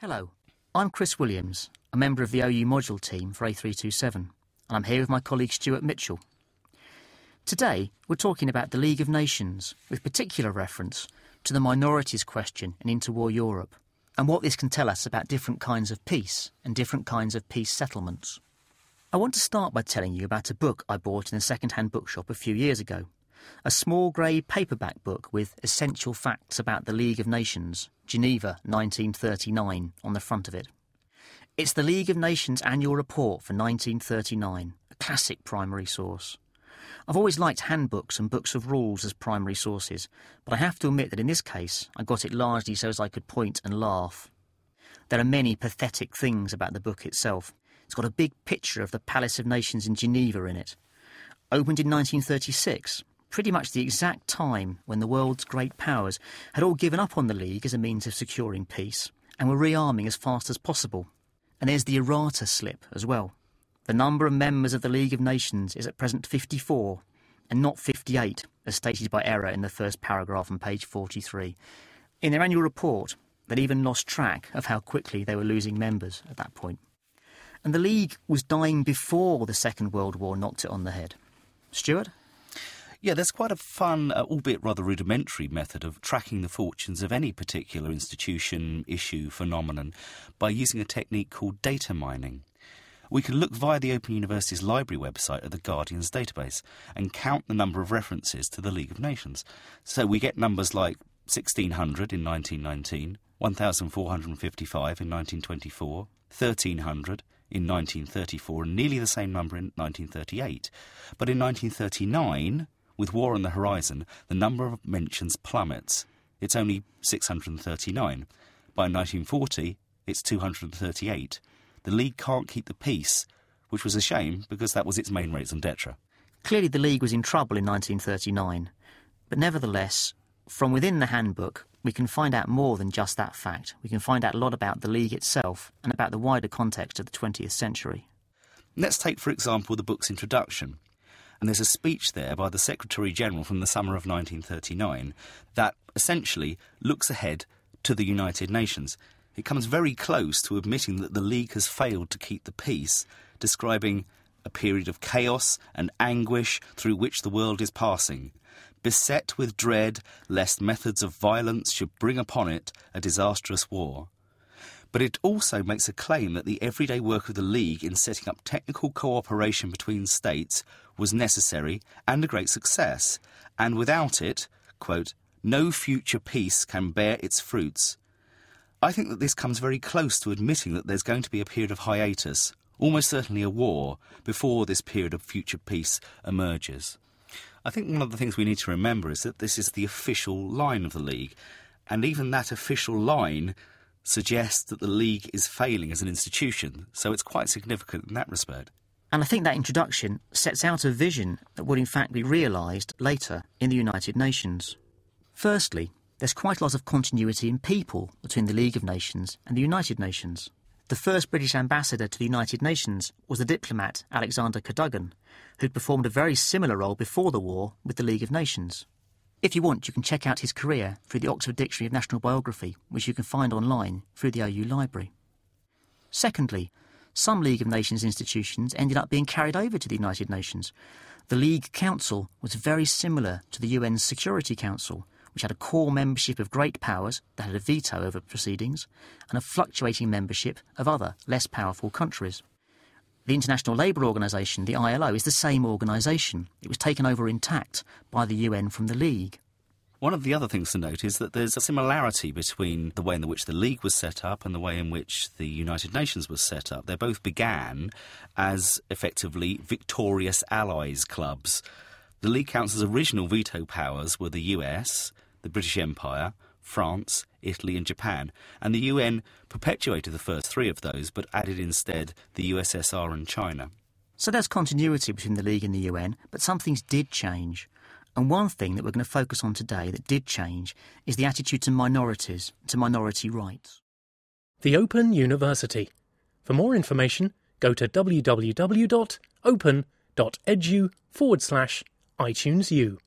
Hello, I'm Chris Williams, a member of the OU module team for A327, and I'm here with my colleague Stuart Mitchell. Today, we're talking about the League of Nations, with particular reference to the minorities question in interwar Europe, and what this can tell us about different kinds of peace and different kinds of peace settlements. I want to start by telling you about a book I bought in a second hand bookshop a few years ago a small grey paperback book with essential facts about the League of Nations, Geneva 1939, on the front of it. It's the League of Nations annual report for 1939, a classic primary source. I've always liked handbooks and books of rules as primary sources, but I have to admit that in this case I got it largely so as I could point and laugh. There are many pathetic things about the book itself. It's got a big picture of the Palace of Nations in Geneva in it. Opened in 1936, pretty much the exact time when the world's great powers had all given up on the League as a means of securing peace and were rearming as fast as possible. And there's the errata slip as well. The number of members of the League of Nations is at present 54 and not 58, as stated by error in the first paragraph on page 43. In their annual report, they'd even lost track of how quickly they were losing members at that point. And the League was dying before the Second World War knocked it on the head. Stuart? Yeah, there's quite a fun, uh, albeit rather rudimentary, method of tracking the fortunes of any particular institution, issue, phenomenon by using a technique called data mining. We can look via the Open University's library website at the Guardian's database and count the number of references to the League of Nations. So we get numbers like 1600 in 1919, 1455 in 1924, 1300, in 1934 and nearly the same number in 1938. But in 1939, with war on the horizon, the number of mentions plummets. It's only 639. By 1940, it's 238. The League can't keep the peace, which was a shame because that was its main raison d'etre. Clearly, the League was in trouble in 1939, but nevertheless, from within the handbook, we can find out more than just that fact. We can find out a lot about the League itself and about the wider context of the 20th century. Let's take, for example, the book's introduction. And there's a speech there by the Secretary General from the summer of 1939 that essentially looks ahead to the United Nations. It comes very close to admitting that the League has failed to keep the peace, describing a period of chaos and anguish through which the world is passing, beset with dread lest methods of violence should bring upon it a disastrous war. But it also makes a claim that the everyday work of the League in setting up technical cooperation between states was necessary and a great success, and without it, quote, no future peace can bear its fruits. I think that this comes very close to admitting that there's going to be a period of hiatus, almost certainly a war, before this period of future peace emerges. I think one of the things we need to remember is that this is the official line of the League, and even that official line suggests that the League is failing as an institution, so it's quite significant in that respect. And I think that introduction sets out a vision that would in fact be realised later in the United Nations. Firstly, there's quite a lot of continuity in people between the League of Nations and the United Nations. The first British ambassador to the United Nations was the diplomat Alexander Cadogan, who'd performed a very similar role before the war with the League of Nations. If you want, you can check out his career through the Oxford Dictionary of National Biography, which you can find online through the OU Library. Secondly, some League of Nations institutions ended up being carried over to the United Nations. The League Council was very similar to the UN's Security Council, which had a core membership of great powers that had a veto over proceedings, and a fluctuating membership of other, less powerful countries. The International Labour Organization, the ILO, is the same organisation. It was taken over intact by the UN from the League. One of the other things to note is that there's a similarity between the way in which the League was set up and the way in which the United Nations was set up. They both began as effectively victorious allies clubs. The League Council's original veto powers were the US, the British Empire, France, Italy, and Japan, and the UN perpetuated the first three of those but added instead the USSR and China. So there's continuity between the League and the UN, but some things did change. And one thing that we're going to focus on today that did change is the attitude to minorities, to minority rights. The Open University. For more information, go to www.open.edu forward slash iTunes U.